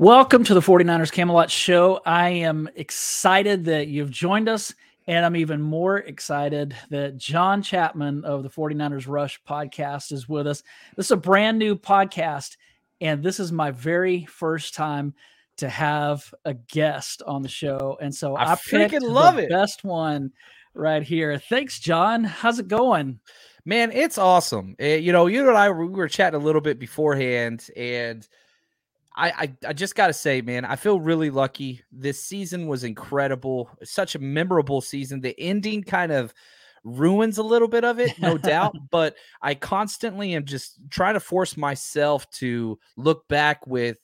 Welcome to the 49ers Camelot Show. I am excited that you've joined us, and I'm even more excited that John Chapman of the 49ers Rush podcast is with us. This is a brand new podcast, and this is my very first time to have a guest on the show. And so I, I freaking love it. Best one right here. Thanks, John. How's it going? Man, it's awesome. Uh, you know, you and I we were chatting a little bit beforehand, and – I, I, I just got to say, man, I feel really lucky. This season was incredible. Such a memorable season. The ending kind of ruins a little bit of it, no doubt. But I constantly am just trying to force myself to look back with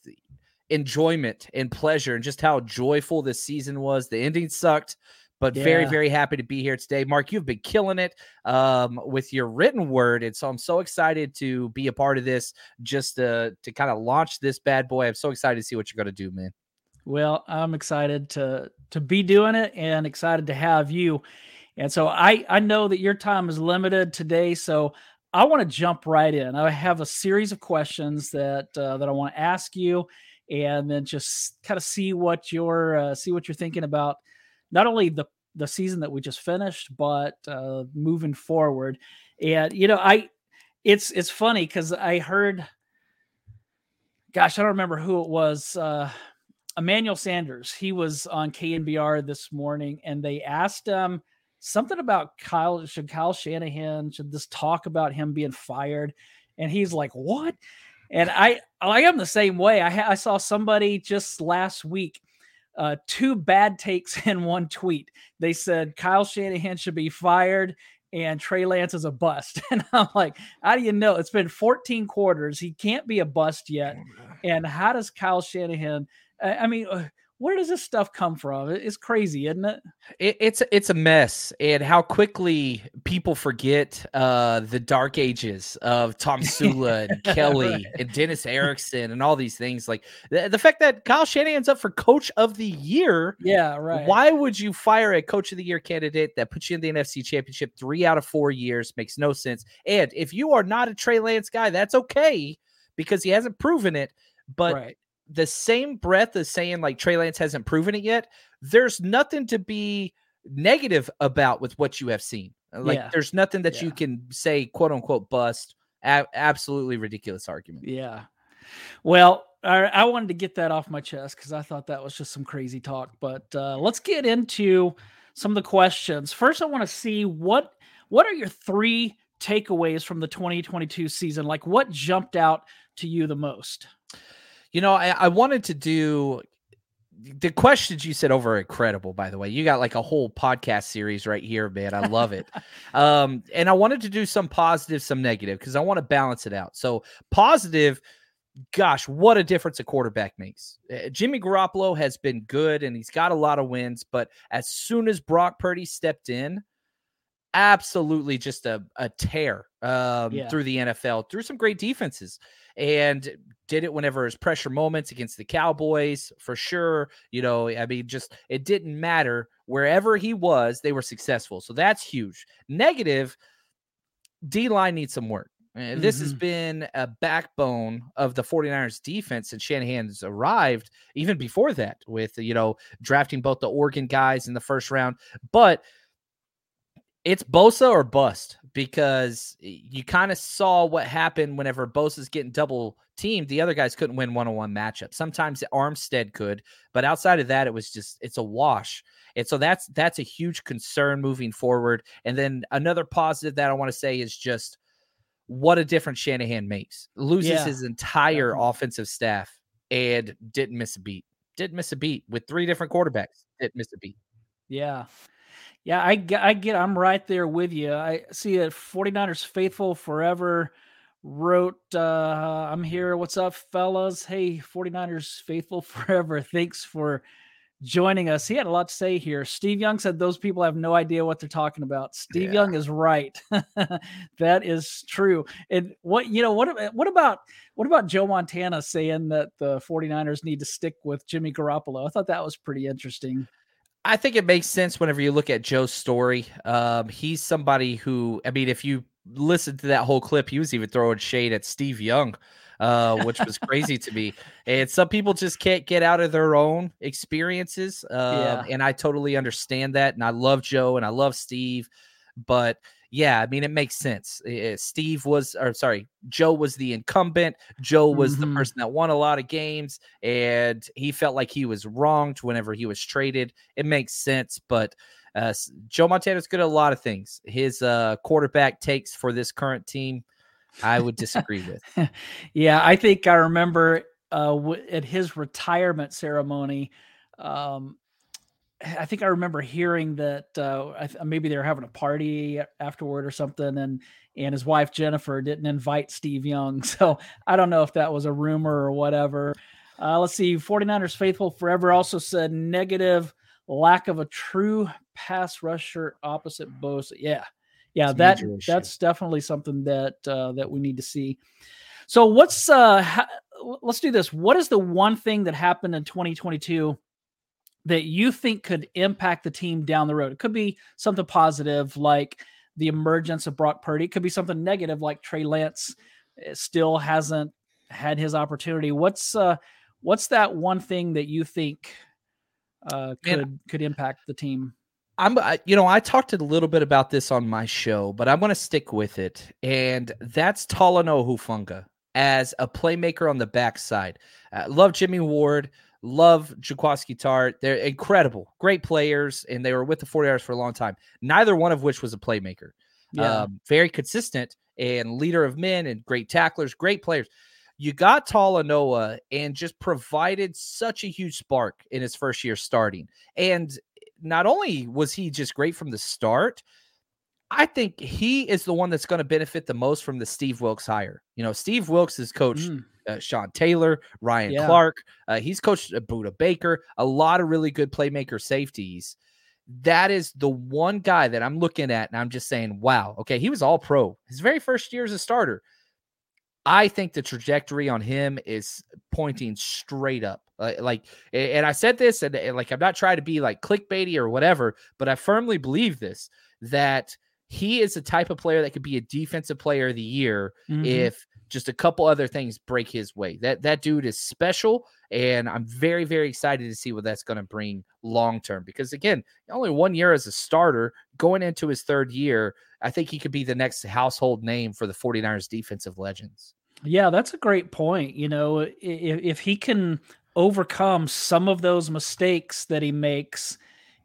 enjoyment and pleasure and just how joyful this season was. The ending sucked, but yeah. very very happy to be here today. Mark you've been killing it um, with your written word and so i'm so excited to be a part of this just to, to kind of launch this bad boy. I'm so excited to see what you're going to do man. Well i'm excited to to be doing it and excited to have you. And so i i know that your time is limited today so i want to jump right in. I have a series of questions that uh, that i want to ask you and then just kind of see what you're uh, see what you're thinking about not only the the season that we just finished, but uh, moving forward. And you know, I it's it's funny because I heard, gosh, I don't remember who it was. Uh, Emmanuel Sanders. He was on KNBR this morning, and they asked him something about Kyle. Should Kyle Shanahan should this talk about him being fired? And he's like, "What?" And I I am the same way. I ha- I saw somebody just last week uh, two bad takes in one tweet. They said Kyle Shanahan should be fired and Trey Lance is a bust. And I'm like, how do you know? It's been 14 quarters. He can't be a bust yet. And how does Kyle Shanahan? I mean, uh, where does this stuff come from? It's crazy, isn't it? it it's it's a mess, and how quickly people forget uh, the dark ages of Tomsula and Kelly right. and Dennis Erickson and all these things. Like the, the fact that Kyle Shanahan's up for Coach of the Year. Yeah, right. Why would you fire a Coach of the Year candidate that puts you in the NFC Championship three out of four years? Makes no sense. And if you are not a Trey Lance guy, that's okay because he hasn't proven it. But right the same breath as saying like Trey Lance hasn't proven it yet, there's nothing to be negative about with what you have seen. Uh, like yeah. there's nothing that yeah. you can say quote unquote bust. A- absolutely ridiculous argument. Yeah. Well, I, I wanted to get that off my chest because I thought that was just some crazy talk. But uh, let's get into some of the questions. First, I want to see what what are your three takeaways from the 2022 season? Like, what jumped out to you the most? You know, I, I wanted to do the questions you said over incredible by the way. You got like a whole podcast series right here man. I love it. Um and i wanted to do some positive some negative because i want to balance it out. So positive gosh what a difference a quarterback makes. Uh, jimmy garoppolo has been good and he's got a lot of wins but as soon as brock purdy stepped in absolutely just a, a tear um, yeah. through the nfl through some great defenses and did it whenever his pressure moments against the Cowboys for sure. You know, I mean, just it didn't matter wherever he was, they were successful. So that's huge. Negative, D line needs some work. Mm-hmm. This has mm-hmm. been a backbone of the 49ers defense and Shanahan's arrived even before that with, you know, drafting both the Oregon guys in the first round. But it's Bosa or bust because you kind of saw what happened whenever Bosa's getting double teamed. The other guys couldn't win one on one matchups. Sometimes Armstead could, but outside of that, it was just it's a wash. And so that's that's a huge concern moving forward. And then another positive that I want to say is just what a difference Shanahan makes. Loses yeah, his entire definitely. offensive staff and didn't miss a beat. Didn't miss a beat with three different quarterbacks. Didn't miss a beat. Yeah. Yeah, I, I get I'm right there with you. I see it 49ers faithful forever wrote uh I'm here. What's up fellas? Hey, 49ers faithful forever. Thanks for joining us. He had a lot to say here. Steve Young said those people have no idea what they're talking about. Steve yeah. Young is right. that is true. And what you know, what what about what about Joe Montana saying that the 49ers need to stick with Jimmy Garoppolo? I thought that was pretty interesting. I think it makes sense whenever you look at Joe's story. Um, he's somebody who, I mean, if you listen to that whole clip, he was even throwing shade at Steve Young uh, which was crazy to me. And some people just can't get out of their own experiences. Um, yeah. And I totally understand that. And I love Joe and I love Steve. But yeah, I mean, it makes sense. Steve was, or sorry, Joe was the incumbent. Joe was mm-hmm. the person that won a lot of games, and he felt like he was wronged whenever he was traded. It makes sense, but uh, Joe Montana's good at a lot of things. His uh, quarterback takes for this current team, I would disagree with. yeah, I think I remember uh, w- at his retirement ceremony. Um, I think I remember hearing that uh, th- maybe they were having a party afterward or something, and and his wife Jennifer didn't invite Steve Young. So I don't know if that was a rumor or whatever. Uh, let's see. 49ers faithful forever also said negative lack of a true pass rusher opposite Bosa. Yeah, yeah, it's that that's definitely something that uh, that we need to see. So what's uh, ha- let's do this. What is the one thing that happened in 2022? That you think could impact the team down the road? It could be something positive like the emergence of Brock Purdy. It could be something negative like Trey Lance eh, still hasn't had his opportunity. What's uh what's that one thing that you think uh could Man, could impact the team? I'm you know, I talked a little bit about this on my show, but I'm going to stick with it. And that's Talanoa Hufanga as a playmaker on the backside. Uh, love Jimmy Ward. Love Jaquiski Tartt. They're incredible, great players, and they were with the 49ers for a long time. Neither one of which was a playmaker. Yeah. Um, very consistent and leader of men and great tacklers, great players. You got Talanoa and just provided such a huge spark in his first year starting. And not only was he just great from the start, I think he is the one that's going to benefit the most from the Steve Wilks hire. You know, Steve Wilks has coached mm uh, Sean Taylor, Ryan yeah. Clark. Uh, he's coached Budda Baker, a lot of really good playmaker safeties. That is the one guy that I'm looking at, and I'm just saying, wow, okay, he was all pro his very first year as a starter. I think the trajectory on him is pointing straight up. Uh, like, and I said this, and, and like, I'm not trying to be like clickbaity or whatever, but I firmly believe this that he is the type of player that could be a defensive player of the year mm-hmm. if just a couple other things break his way. That that dude is special, and I'm very very excited to see what that's going to bring long term. Because again, only one year as a starter, going into his third year, I think he could be the next household name for the 49ers defensive legends. Yeah, that's a great point. You know, if, if he can overcome some of those mistakes that he makes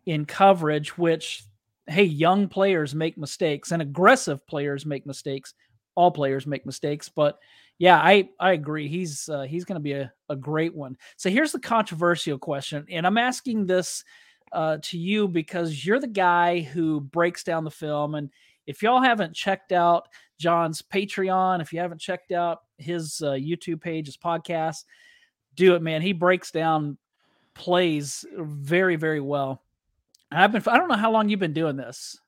in coverage, which hey, young players make mistakes and aggressive players make mistakes all players make mistakes, but yeah, I I agree. He's uh, he's going to be a, a great one. So here's the controversial question, and I'm asking this uh, to you because you're the guy who breaks down the film. And if y'all haven't checked out John's Patreon, if you haven't checked out his uh, YouTube page, his podcast, do it, man. He breaks down plays very very well. I've been I don't know how long you've been doing this.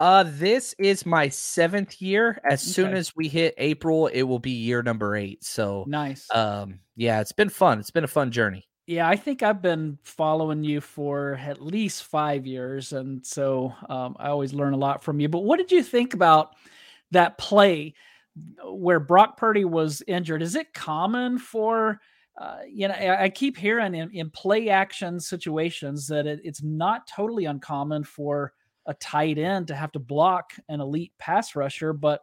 Uh, this is my seventh year. As okay. soon as we hit April, it will be year number eight. So nice. Um, yeah, it's been fun. It's been a fun journey. Yeah, I think I've been following you for at least five years, and so um, I always learn a lot from you. But what did you think about that play where Brock Purdy was injured? Is it common for uh, you know, I, keep hearing in, in play action situations that it, it's not totally uncommon for a tight end to have to block an elite pass rusher, but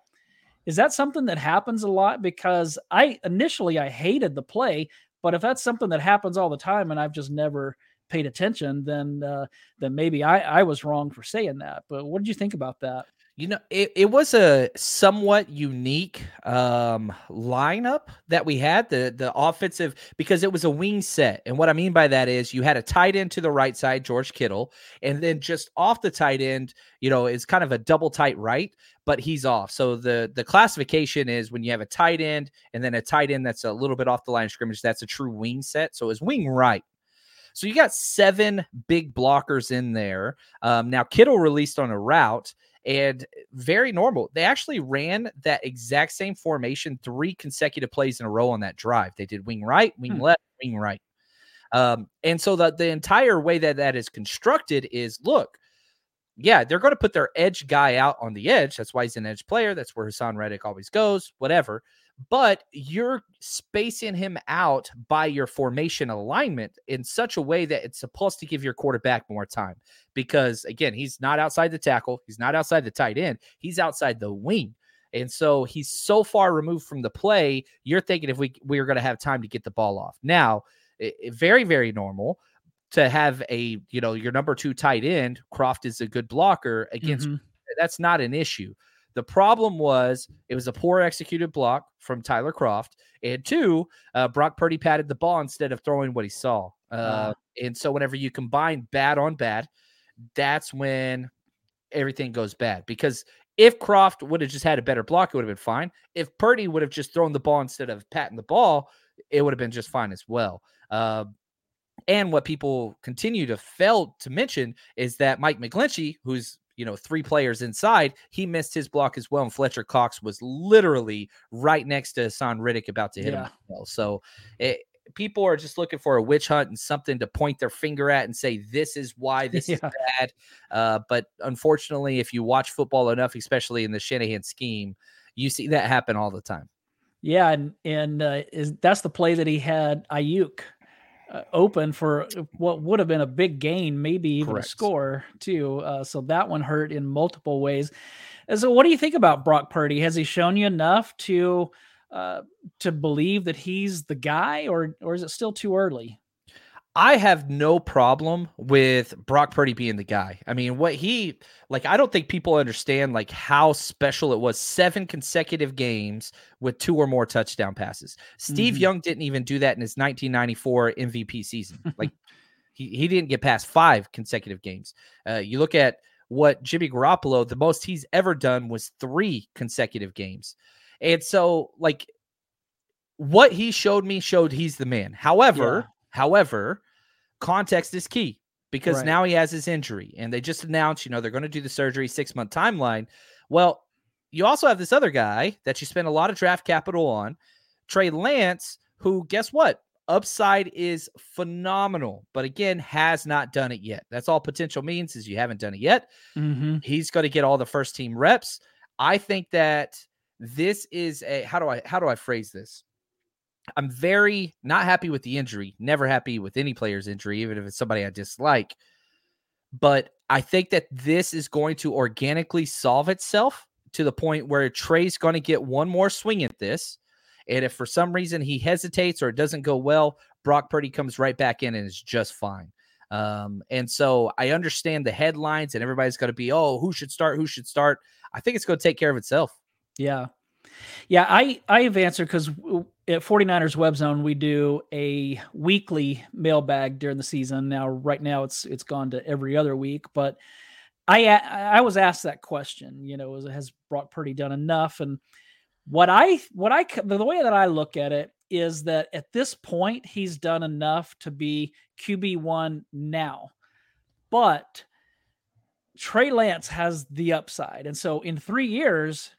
is that something that happens a lot? Because I initially I hated the play, but if that's something that happens all the time and I've just never paid attention, then uh, then maybe I, I was wrong for saying that. But what did you think about that? You know, it, it was a somewhat unique um, lineup that we had the the offensive because it was a wing set, and what I mean by that is you had a tight end to the right side, George Kittle, and then just off the tight end, you know, is kind of a double tight right, but he's off. So the the classification is when you have a tight end and then a tight end that's a little bit off the line of scrimmage, that's a true wing set. So it's wing right. So you got seven big blockers in there. Um, now Kittle released on a route and very normal. They actually ran that exact same formation three consecutive plays in a row on that drive. They did wing right, wing hmm. left, wing right. Um, and so the, the entire way that that is constructed is look, yeah, they're going to put their edge guy out on the edge. That's why he's an edge player. That's where Haason Reddick always goes, whatever. But you're spacing him out by your formation alignment in such a way that it's supposed to give your quarterback more time. Because again, he's not outside the tackle, he's not outside the tight end, he's outside the wing. And so he's so far removed from the play, you're thinking if we we are going to have time to get the ball off. Now, it, it, very very normal to have a you know your number two tight end Kroft is a good blocker against mm-hmm. that's not an issue the problem was it was a poor executed block from Tyler Kroft, and two, uh, Brock Purdy patted the ball instead of throwing what he saw. Uh, uh, and so whenever you combine bad on bad, that's when everything goes bad. Because if Kroft would have just had a better block, it would have been fine. If Purdy would have just thrown the ball instead of patting the ball, it would have been just fine as well. Uh, and what people continue to fail to mention is that Mike McGlinchey, who's you know, three players inside, he missed his block as well. And Fletcher Cox was literally right next to Haason Reddick about to hit yeah. him. Well. So it, people are just looking for a witch hunt and something to point their finger at and say, this is why this yeah. is bad. Uh, but unfortunately, if you watch football enough, especially in the Shanahan scheme, you see that happen all the time. Yeah, and and uh, is that's the play that he had Aiyuk uh, open for what would have been a big gain, maybe even Correct. a score too. Uh, so that one hurt in multiple ways. And so, what do you think about Brock Purdy? Has he shown you enough to uh, to believe that he's the guy, or or is it still too early? I have no problem with Brock Purdy being the guy. I mean, what he like, I don't think people understand like how special it was. Seven consecutive games with two or more touchdown passes. Steve mm-hmm. Young didn't even do that in his 1994 MVP season. like, he, he didn't get past five consecutive games. Uh, you look at what Jimmy Garoppolo, the most he's ever done was three consecutive games. And so, like, what he showed me showed he's the man. However, yeah. however, context is key because right. now he has his injury and they just announced, you know, they're going to do the surgery six month timeline. Well, you also have this other guy that you spend a lot of draft capital on, Trey Lance, who guess what? Upside is phenomenal, but again, has not done it yet. That's all potential means is you haven't done it yet. Mm-hmm. He's going to get all the first team reps. I think that this is a how do I how do I phrase this? I'm very not happy with the injury. Never happy with any player's injury, even if it's somebody I dislike. But I think that this is going to organically solve itself to the point where Trey's going to get one more swing at this. And if for some reason he hesitates or it doesn't go well, Brock Purdy comes right back in and is just fine. Um, and so I understand the headlines and everybody's going to be, oh, who should start? Who should start? I think it's going to take care of itself. Yeah. Yeah, I I have answered because at 49ers Web Zone we do a weekly mailbag during the season. Now, right now it's it's gone to every other week, but I I was asked that question. You know, has Brock Purdy done enough? And what I what I the way that I look at it is that at this point he's done enough to be QB one now, but Trey Lance has the upside, and so in three years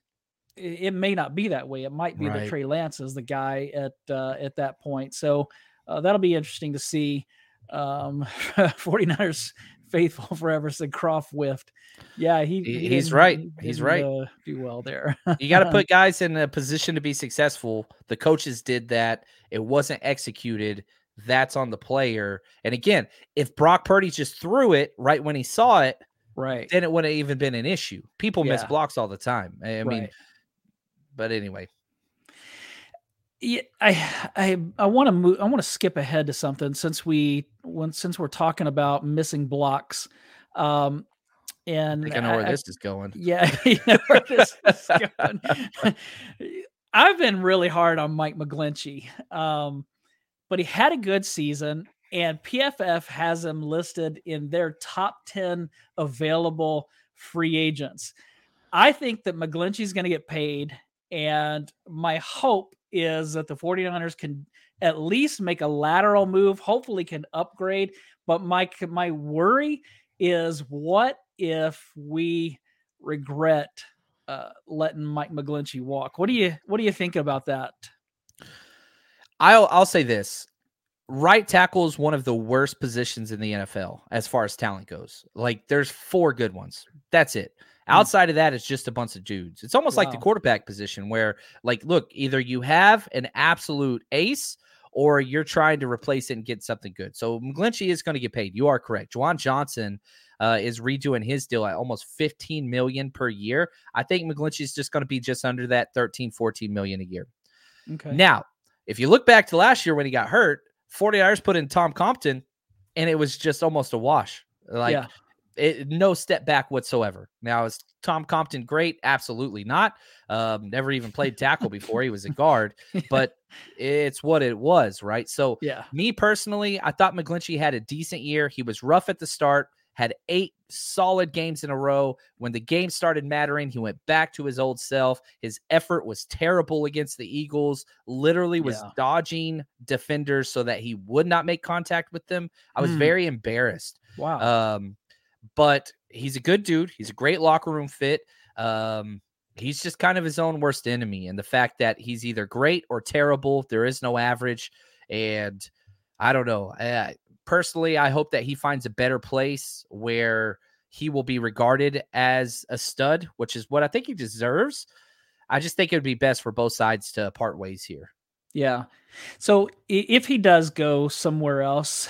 it, may not be that way. It might be right. that Trey Lance is the guy at uh, at that point. So uh, that'll be interesting to see. Um, 49ers faithful forever said Kroft whiffed. Yeah, he, he he's right. He he's right. Uh, do well there. you got to put guys in a position to be successful. The coaches did that. It wasn't executed. That's on the player. And again, if Brock Purdy just threw it right when he saw it, right, then it wouldn't have even been an issue. People yeah. miss blocks all the time. I, I right. mean, but anyway. Yeah, I I I want to move. I want to skip ahead to something since we when since we're talking about missing blocks. Um, and I, I know where I, this is going. Yeah, you know where this is going. I've been really hard on Mike McGlinchey, um, but he had a good season, and PFF has him listed in their top ten available free agents. I think that McGlinchey's going to get paid and my hope is that the 49ers can at least make a lateral move, hopefully can upgrade. But my my worry is what if we regret uh, letting Mike McGlinchey walk? What do you what do you think about that? I'll I'll say this. Right tackle is one of the worst positions in the NFL as far as talent goes. Like there's four good ones. That's it. Outside of that, it's just a bunch of dudes. It's almost wow. like the quarterback position where, like, look, either you have an absolute ace or you're trying to replace it and get something good. So McGlinchey is going to get paid. You are correct. Juwan Johnson uh, is redoing his deal at almost 15 million per year. I think McGlinchey is just going to be just under that 13, 14 million a year. Okay. Now, if you look back to last year when he got hurt, 40 ers put in Tom Compton and it was just almost a wash. Like yeah. It, no step back whatsoever. Now, is Tom Compton great? Absolutely not. Um, never even played tackle before. He was a guard, but it's what it was, right? So, yeah, me personally, I thought McGlinchey had a decent year. He was rough at the start, had eight solid games in a row. When the game started mattering, he went back to his old self. His effort was terrible against the Eagles, literally was yeah. dodging defenders so that he would not make contact with them. I was mm. very embarrassed. Wow. Um, but he's a good dude. He's a great locker room fit. Um, he's just kind of his own worst enemy. And the fact that he's either great or terrible, there is no average. And I don't know. Personally, I hope that he finds a better place where he will be regarded as a stud, which is what I think he deserves. I just think it would be best for both sides to part ways here. Yeah. So if he does go somewhere else,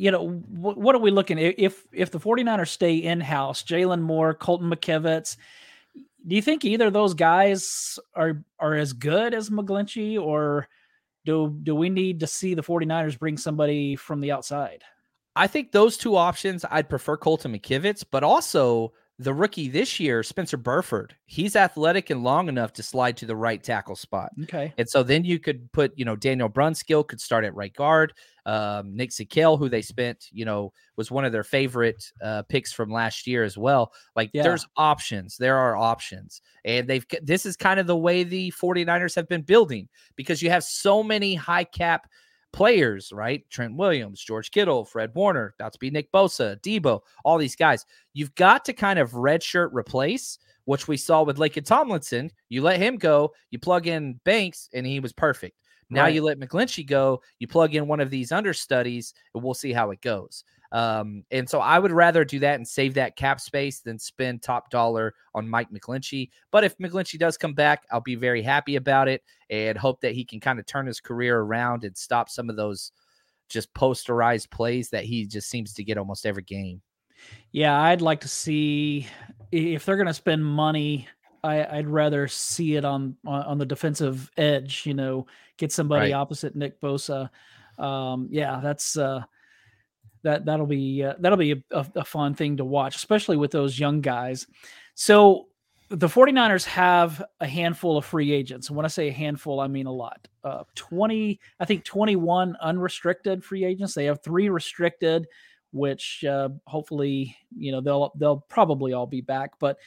you know, what are we looking at? If if the 49ers stay in-house, Jalen Moore, Colton McKivitz, do you think either of those guys are are as good as McGlinchey or – do do we need to see the 49ers bring somebody from the outside? I think those two options, I'd prefer Colton McKivitz, but also the rookie this year, Spencer Burford, he's athletic and long enough to slide to the right tackle spot. Okay. And so then you could put, you know, Daniel Brunskill could start at right guard. Um, Nick Zakelj, who they spent, you know, was one of their favorite uh, picks from last year as well. Like yeah. there's options. There are options. And they've, this is kind of the way the 49ers have been building because you have so many high cap players, right? Trent Williams, George Kittle, Fred Warner, about to be Nick Bosa, Debo, all these guys. You've got to kind of redshirt replace, which we saw with Laken Tomlinson. You let him go, you plug in Banks, and he was perfect. Now right. you let McGlinchey go, you plug in one of these understudies, and we'll see how it goes. Um, and so I would rather do that and save that cap space than spend top dollar on Mike McGlinchey. But if McGlinchey does come back, I'll be very happy about it and hope that he can kind of turn his career around and stop some of those just posterized plays that he just seems to get almost every game. Yeah, I'd like to see if they're going to spend money. I, would rather see it on, on the defensive edge. You know, get somebody right. opposite Nick Bosa. Um, yeah, that's uh, that that'll be uh, that'll be a, a, a, fun thing to watch, especially with those young guys. So the 49ers have a handful of free agents. And when I say a handful, I mean a lot. Uh, 20, I think 21 unrestricted free agents. They have three restricted, which uh, hopefully, you know, they'll they'll probably all be back. But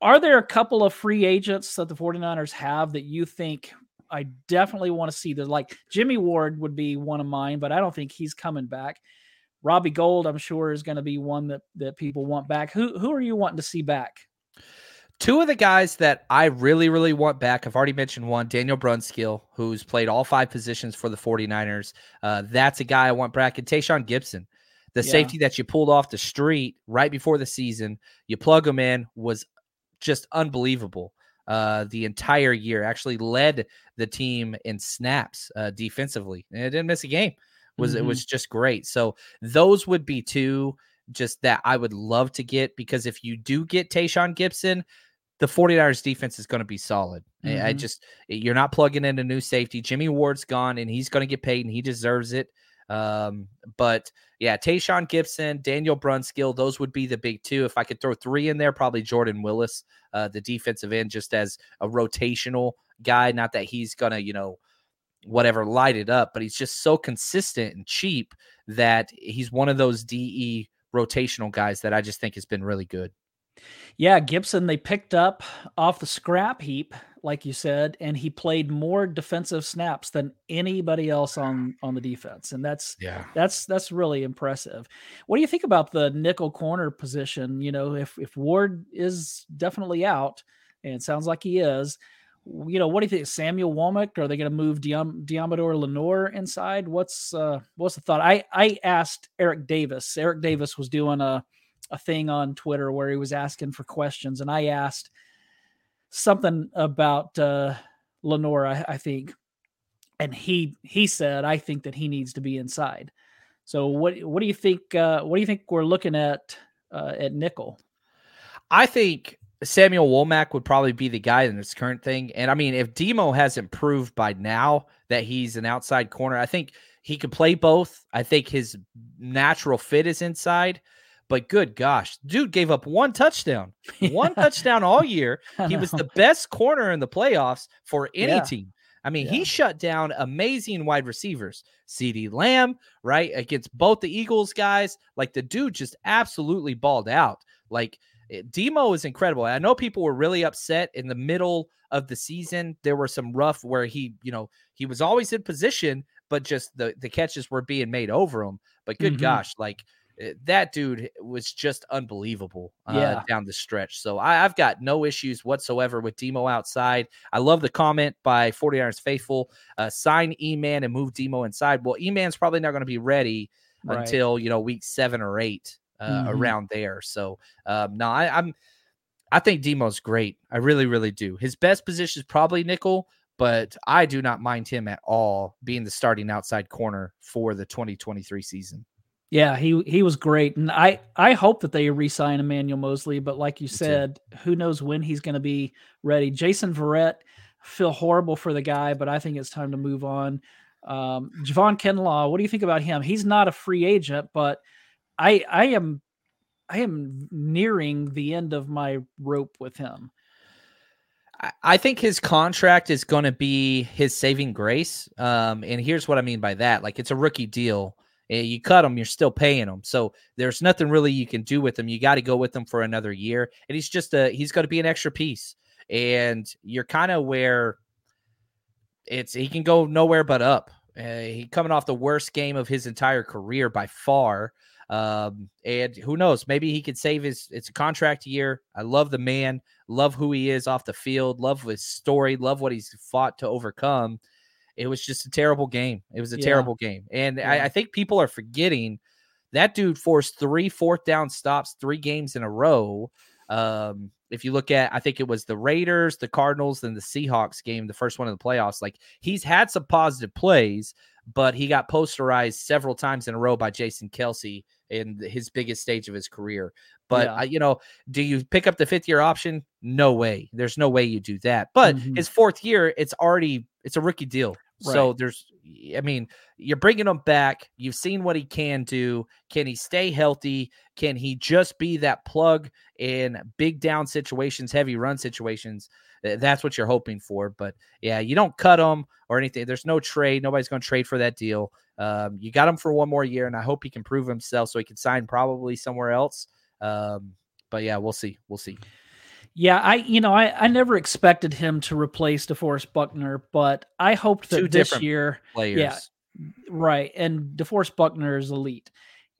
are there a couple of free agents that the 49ers have that you think I definitely want to see? That like Jimmy Ward would be one of mine, but I don't think he's coming back. Robbie Gould, I'm sure, is going to be one that that people want back. Who who are you wanting to see back? Two of the guys that I really, really want back, I've already mentioned one, Daniel Brunskill, who's played all five positions for the 49ers. Uh, that's a guy I want back. And Tashaun Gipson, the yeah. safety that you pulled off the street right before the season, you plug him in, was just unbelievable uh, the entire year. Actually led the team in snaps uh, defensively, and it didn't miss a game was mm-hmm. it was just great. So those would be two just that I would love to get because if you do get Tashaun Gipson, the 49ers defense is going to be solid. Mm-hmm. I just you're not plugging in a new safety. Jimmy Ward's gone and he's going to get paid and he deserves it. Um, but yeah, Tashaun Gipson, Daniel Brunskill, those would be the big two. If I could throw three in there, probably Jordan Willis, uh, the defensive end, just as a rotational guy. Not that he's gonna, you know, whatever light it up, but he's just so consistent and cheap that he's one of those DE rotational guys that I just think has been really good. Yeah, Gipson, they picked up off the scrap heap, like you said, and he played more defensive snaps than anybody else on on the defense, and that's yeah, that's that's really impressive. What do you think about the nickel corner position? You know, if if Ward is definitely out, and it sounds like he is, you know, what do you think? Samuel Womack? Are they going to move Diam- Deommodore Lenoir inside? What's uh, what's the thought? I I asked Eric Davis. Eric Davis was doing a a thing on Twitter where he was asking for questions, and I asked something about uh, I, I think, and he he said I think that he needs to be inside. So what what do you think? Uh, what do you think we're looking at uh, at nickel? I think Samuel Womack would probably be the guy in this current thing. And I mean, if Demo hasn't proved by now that he's an outside corner, I think he could play both. I think his natural fit is inside. But good gosh, dude gave up one touchdown, one touchdown all year. He was the best corner in the playoffs for any yeah. team. I mean, yeah. he shut down amazing wide receivers. CeeDee Lamb, right? Against both the Eagles guys. Like the dude just absolutely balled out. Like eh, Demo is incredible. I know people were really upset in the middle of the season. There were some rough where he, you know, he was always in position, but just the the catches were being made over him. But good mm-hmm. gosh, like that dude was just unbelievable uh, yeah. down the stretch. So I, have got no issues whatsoever with Demo outside. I love the comment by 49ers Faithful uh, sign E Man and move Demo inside. Well, E Man's probably not going to be ready right. until, you know, week seven or eight uh, mm-hmm. around there. So um, no, I, I'm. I think Demo's great. I really, really do. His best position is probably nickel, but I do not mind him at all being the starting outside corner for the 2023 season. Yeah, he he was great, and I I hope that they re-sign Emmanuel Moseley. But like you said, who knows when he's going to be ready? Jason Verrett, feel horrible for the guy, but I think it's time to move on. Um, Javon Kinlaw, what do you think about him? He's not a free agent, but I I am I am nearing the end of my rope with him. I think his contract is going to be his saving grace. Um, and here's what I mean by that: like it's a rookie deal you cut them, you're still paying them. So there's nothing really you can do with them. You got to go with them for another year. And he's just a he's going to be an extra piece. And you're kind of where it's he can go nowhere but up. Uh, he coming off the worst game of his entire career by far. Um, and who knows, maybe he could save his it's a contract year. I love the man, love who he is off the field, love his story, love what he's fought to overcome it was just a terrible game. It was a yeah. terrible game. And yeah. I, I, think people are forgetting that dude forced three fourth down stops, three games in a row. Um, if you look at, I think it was the Raiders, the Cardinals, and the Seahawks game, the first one of the playoffs. Like he's had some positive plays, but he got posterized several times in a row by Jason Kelce in his biggest stage of his career. But yeah. you know, do you pick up the fifth year option? No way. There's no way you do that. But mm-hmm. his fourth year, it's already it's a rookie deal. Right. So there's, I mean, you're bringing him back. You've seen what he can do. Can he stay healthy? Can he just be that plug in big down situations, heavy run situations? That's what you're hoping for. But yeah, you don't cut him or anything. There's no trade. Nobody's going to trade for that deal. Um, you got him for one more year, and I hope he can prove himself so he can sign probably somewhere else. Um, but yeah, we'll see. We'll see. Yeah, I you know I, I never expected him to replace DeForest Buckner, but I hoped that Two this year, players. yeah, right, and DeForest Buckner is elite,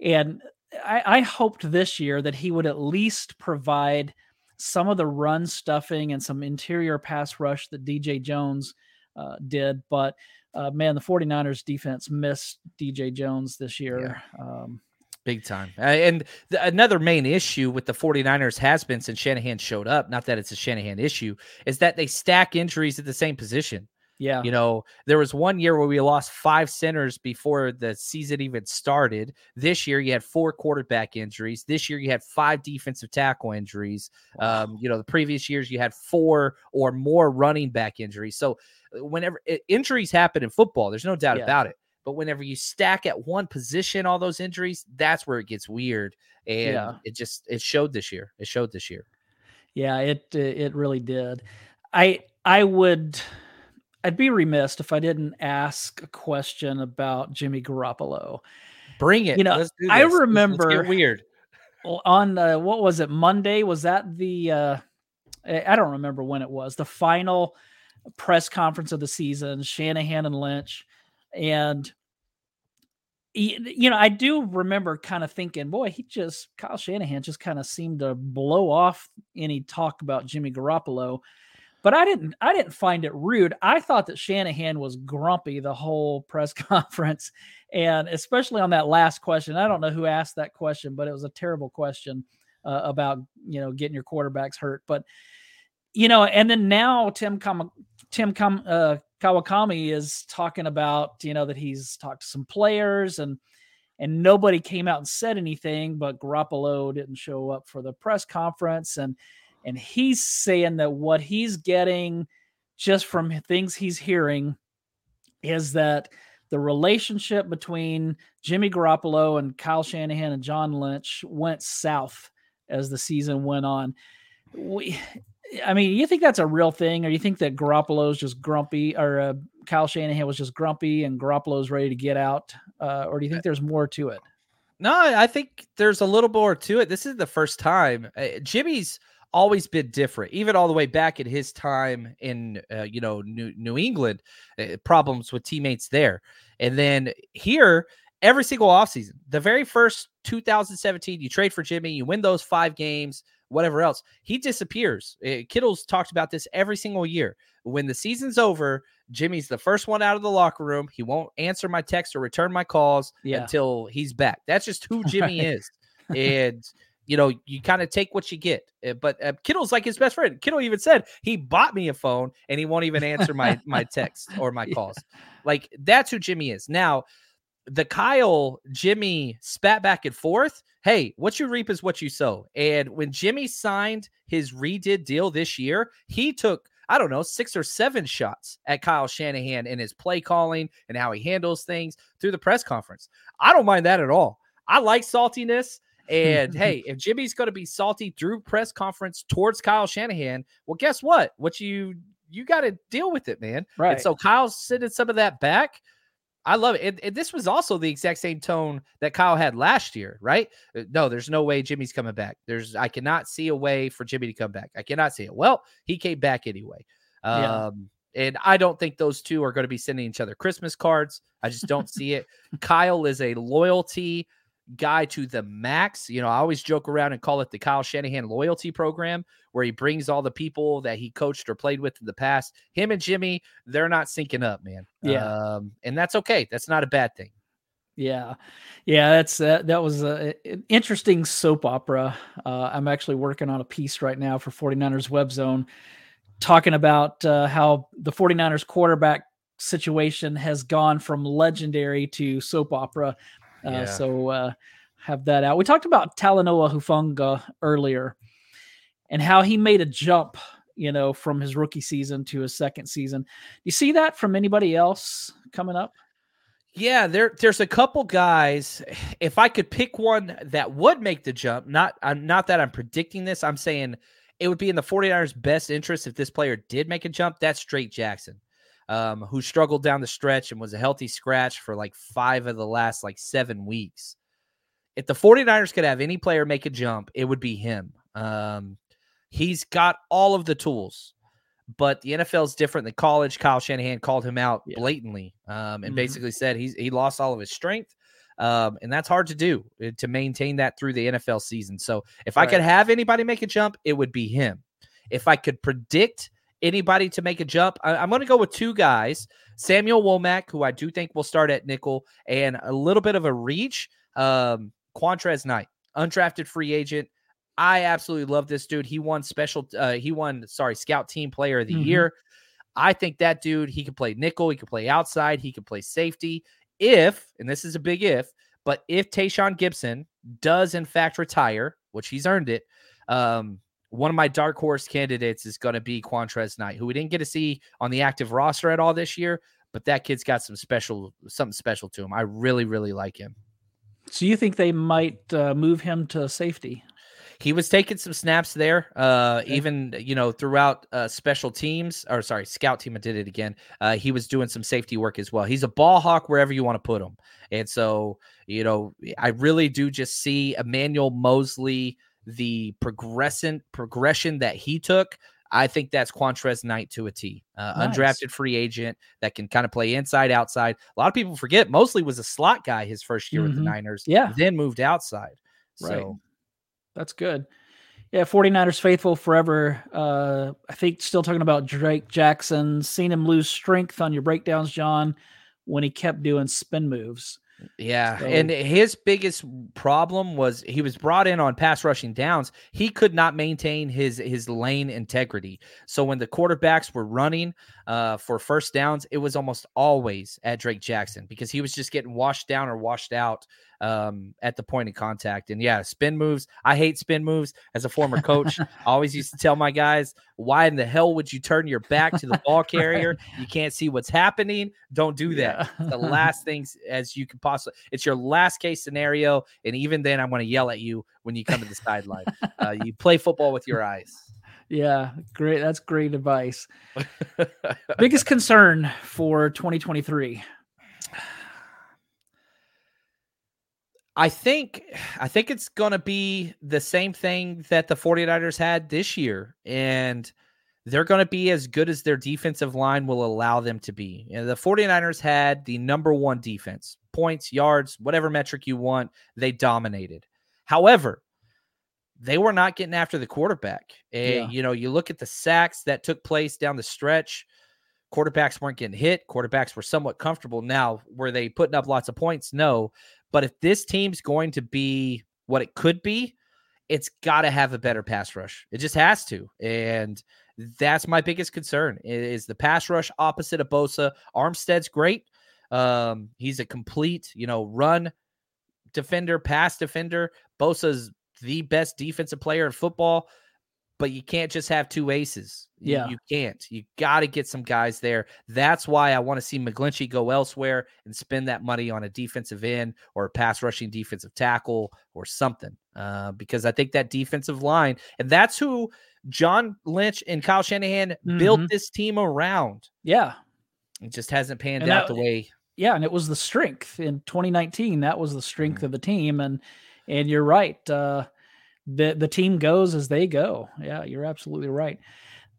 and I, I hoped this year that he would at least provide some of the run stuffing and some interior pass rush that DJ Jones uh, did, but uh, man, the 49ers defense missed DJ Jones this year. Yeah. Um, Big time. Uh, and the, another main issue with the 49ers has been since Shanahan showed up, not that it's a Shanahan issue, is that they stack injuries at the same position. Yeah. You know, there was one year where we lost five centers before the season even started. This year, you had four quarterback injuries. This year, you had five defensive tackle injuries. Wow. Um, you know, the previous years, you had four or more running back injuries. So, uh, whenever it, injuries happen in football, there's no doubt yeah. about it. But whenever you stack at one position all those injuries, that's where it gets weird. And yeah. it just it showed this year. It showed this year. Yeah, it it really did. I I would I'd be remiss if I didn't ask a question about Jimmy Garoppolo. Bring it. You know, I remember weird on uh, what was it Monday? Was that the uh, I don't remember when it was the final press conference of the season? Shanahan and Lynch, and you know, I do remember kind of thinking, boy, he just Kyle Shanahan just kind of seemed to blow off any talk about Jimmy Garoppolo. but I didn't I didn't find it rude. I thought that Shanahan was grumpy the whole press conference, and especially on that last question. I don't know who asked that question, but it was a terrible question uh, about you know getting your quarterbacks hurt. But you know, and then now Tim Tim Kam- uh, Kawakami is talking about you know that he's talked to some players and and nobody came out and said anything, but Garoppolo didn't show up for the press conference and and he's saying that what he's getting just from things he's hearing is that the relationship between Jimmy Garoppolo and Kyle Shanahan and John Lynch went south as the season went on. We, I mean, you think that's a real thing, or you think that Garoppolo's just grumpy, or uh, Kyle Shanahan was just grumpy and Garoppolo's ready to get out, uh, or do you think there's more to it? No, I think there's a little more to it. This is the first time uh, Jimmy's always been different, even all the way back in his time in uh, you know New, New England, uh, problems with teammates there, and then here every single offseason, the very first 2017, you trade for Jimmy, you win those five games, whatever else, he disappears. Uh, Kittle's talked about this every single year. When the season's over, Jimmy's the first one out of the locker room. He won't answer my texts or return my calls yeah. until he's back. That's just who Jimmy right. is. And you know, you kind of take what you get. Eh, but uh, Kittle's like his best friend. Kittle even said he bought me a phone and he won't even answer my my texts or my calls. Yeah. Like that's who Jimmy is. Now, the Kyle Jimmy spat back and forth. Hey, what you reap is what you sow. And when Jimmy signed his redid deal this year, he took I don't know, six or seven shots at Kyle Shanahan and his play calling and how he handles things through the press conference. I don't mind that at all. I like saltiness. And hey, if Jimmy's going to be salty through press conference towards Kyle Shanahan, well, guess what? What you you got to deal with it, man. Right. And so Kyle's sending some of that back. I love it. And, and, this was also the exact same tone that Kyle had last year, right? Uh, no, there's no way Jimmy's coming back. There's I cannot see a way for Jimmy to come back. I cannot see it. Well, he came back anyway. Yeah. Um, and I don't think those two are going to be sending each other Christmas cards. I just don't see it. Kyle is a loyalty guy to the max. You know, I always joke around and call it the Kyle Shanahan loyalty program, where he brings all the people that he coached or played with in the past. Him and Jimmy, they're not syncing up, man. Yeah, um, and that's okay. That's not a bad thing. Yeah, yeah, that's uh, that was a, an interesting soap opera. Uh, I'm actually working on a piece right now for 49ers Web Zone, talking about uh, how the 49ers quarterback situation has gone from legendary to soap opera yeah. So uh, have that out. We talked about Talanoa Hufanga earlier and how he made a jump, you know, from his rookie season to his second season. Do you see that from anybody else coming up? Yeah, there there's a couple guys. If I could pick one that would make the jump, not I'm not that I'm predicting this, I'm saying it would be in the 49ers best interest if this player did make a jump. That's Drake Jackson um, who struggled down the stretch and was a healthy scratch for like five of the last like seven weeks. If the 49ers could have any player make a jump, it would be him. Um, he's got all of the tools, but the NFL is different than college. Kyle Shanahan called him out blatantly um, and mm-hmm. basically said he's he lost all of his strength. Um, and that's hard to do eh, to maintain that through the NFL season. So if right. I could have anybody make a jump, it would be him. If I could predict anybody to make a jump. I, am going to go with two guys Samuel Womack, who I do think will start at nickel, and a little bit of a reach. Um, Qwuantrezz Knight, undrafted free agent. I absolutely love this dude. He won special, uh, he won, sorry, scout team player of the mm-hmm. year. I think that dude, he can play nickel, he can play outside, he can play safety. If, and this is a big if, but if Tashaun Gipson does in fact retire, which he's earned it, um, one of my dark horse candidates is going to be Qwuantrezz Knight, who we didn't get to see on the active roster at all this year, but that kid's got some special, something special to him. I really, really like him. So you think they might uh, move him to safety? He was taking some snaps there, uh, okay. even you know throughout uh, special teams or sorry, scout team. I did it again. Uh, he was doing some safety work as well. He's a ball hawk wherever you want to put him, and so you know I really do just see Emmanuel Moseley the progression progression that he took, I think that's Qwuantrezz Knight to a T. Uh, nice. Undrafted free agent that can kind of play inside, outside. A lot of people forget Moseley was a slot guy his first year mm-hmm. with the mm-hmm. Niners. Yeah. Then moved outside. Right. That's good. Yeah, 49ers faithful forever. Uh, I think still talking about Drake Jackson. Seen him lose strength on your breakdowns, John, when he kept doing spin moves. Yeah, so, and his biggest problem was he was brought in on pass rushing downs. He could not maintain his his lane integrity. So when the quarterbacks were running uh, for first downs, it was almost always at Drake Jackson because he was just getting washed down or washed out um, at the point of contact. And yeah, spin moves. I hate spin moves. As a former coach, I always used to tell my guys, why in the hell would you turn your back to the ball carrier? You can't see what's happening. Don't do that. Yeah. the last things as you can possibly. It's your last case scenario, and even then, I'm going to yell at you when you come to the sideline. Uh, you play football with your eyes. Yeah, great. That's great advice. Biggest concern for 2023. I think I think it's going to be the same thing that the 49ers had this year and they're going to be as good as their defensive line will allow them to be. You know, the 49ers had the number 1 defense. Points, yards, whatever metric you want, they dominated. However, they were not getting after the quarterback. And, yeah. you know, you look at the sacks that took place down the stretch. Quarterbacks weren't getting hit. Quarterbacks were somewhat comfortable. Now, were they putting up lots of points? No. But if this team's going to be what it could be, it's got to have a better pass rush. It just has to. And that's my biggest concern is the pass rush opposite of Bosa. Armstead's great. Um, he's a complete, you know, run defender, pass defender. Bosa's the best defensive player in football but you can't just have two aces. Yeah. You, you can't. You got to get some guys there. That's why I want to see McGlinchey go elsewhere and spend that money on a defensive end or a pass rushing defensive tackle or something. Uh, because I think that defensive line, and that's who John Lynch and Kyle Shanahan mm-hmm. built this team around. Yeah. It just hasn't panned and out that, the way. Yeah. And it was the strength in 2019. That was the strength mm-hmm. of the team. And, and you're right. Uh, the the team goes as they go. Yeah, you're absolutely right.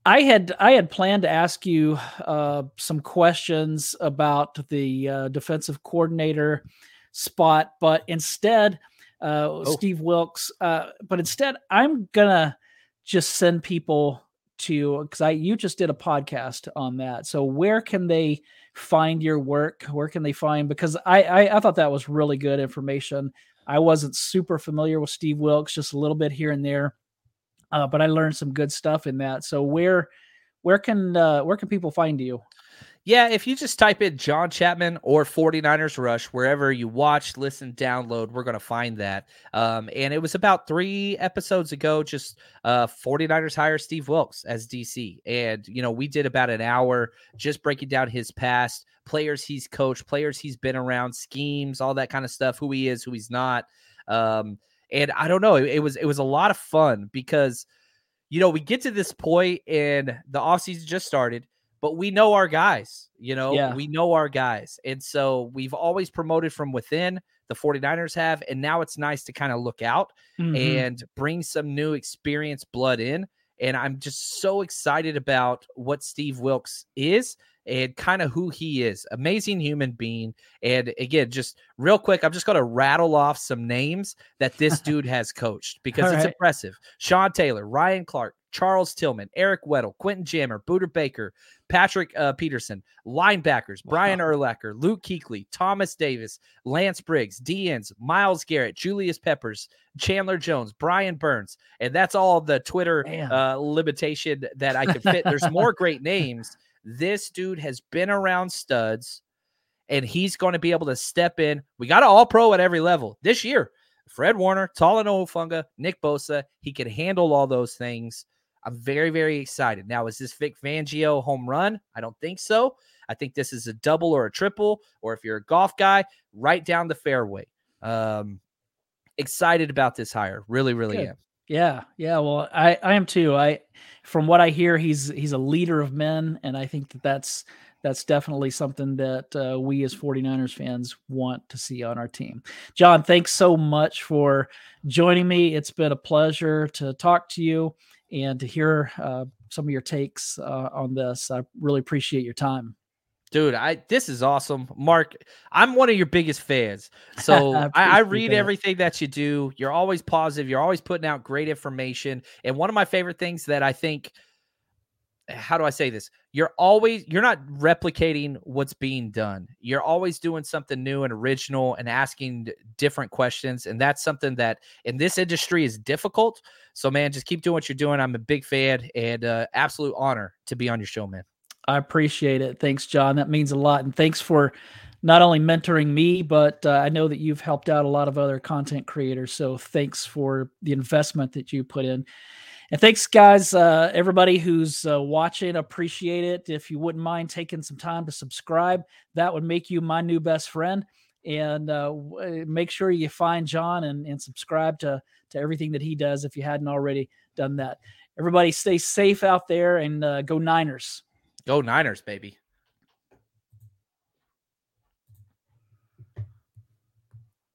I had I had planned to ask you uh, some questions about the uh, defensive coordinator spot, but instead, uh, oh. Steve Wilks. Uh, but instead, I'm gonna just send people to because I you just did a podcast on that. So where can they find your work? Where can they find? Because I I, I thought that was really good information I wasn't super familiar with Steve Wilks, just a little bit here and there, uh, but I learned some good stuff in that. So where where can uh, where can people find you? Yeah, if you just type in John Chapman or 49ers Rush, wherever you watch, listen, download, we're going to find that. Um, and it was about three episodes ago, just uh, 49ers hire Steve Wilks as DC. And, you know, we did about an hour just breaking down his past, players he's coached, players he's been around, schemes, all that kind of stuff, who he is, who he's not. Um, and I don't know, it, it was it was a lot of fun because you know, we get to this point and the offseason just started, but we know our guys, you know, yeah. we know our guys. And so we've always promoted from within, the 49ers have, and now it's nice to kind of look out mm-hmm. and bring some new experienced blood in. And I'm just so excited about what Steve Wilks is and kind of who he is. Amazing human being. And again, just real quick, I'm just going to rattle off some names that this dude has coached because All it's right. impressive. Sean Taylor, Ryan Clark, Charles Tillman, Eric Weddle, Quentin Jammer, Booter Baker, Patrick uh, Peterson, linebackers, Brian wow. Urlacher, Luke Kuechly, Thomas Davis, Lance Briggs, DNs, Myles Garrett, Julius Peppers, Chandler Jones, Brian Burns. And that's all the Twitter uh, limitation that I can fit. There's more great names. This dude has been around studs and he's going to be able to step in. We got an all pro at every level this year. Fred Warner, Talanoa Hufanga, Nick Bosa, he can handle all those things. I'm very, very excited. Now, is this Vic Fangio home run? I don't think so. I think this is a double or a triple, or if you're a golf guy, right down the fairway. Um, excited about this hire. Really, really Good. am. Yeah, yeah. Well, I I am too. I from what I hear, he's he's a leader of men, and I think that that's that's definitely something that uh, we as 49ers fans want to see on our team. John, thanks so much for joining me. It's been a pleasure to talk to you and to hear uh, some of your takes uh, on this. I really appreciate your time. Dude, I this is awesome, Marc. I'm one of your biggest fans, so I, I, read that. everything that you do. You're always positive. You're always putting out great information. And one of my favorite things that I think, how do I say this? You're always you're not replicating what's being done. You're always doing something new and original and asking different questions. And that's something that in this industry is difficult. So, man, just keep doing what you're doing. I'm a big fan and uh, absolute honor to be on your show, man. I appreciate it. Thanks, John. That means a lot. And thanks for not only mentoring me, but uh, I know that you've helped out a lot of other content creators. So thanks for the investment that you put in. And thanks, guys, uh, everybody who's uh, watching. Appreciate it. If you wouldn't mind taking some time to subscribe, that would make you my new best friend. And uh, make sure you find John and, and subscribe to, to everything that he does if you hadn't already done that. Everybody stay safe out there and uh, go Niners. Go Niners, baby.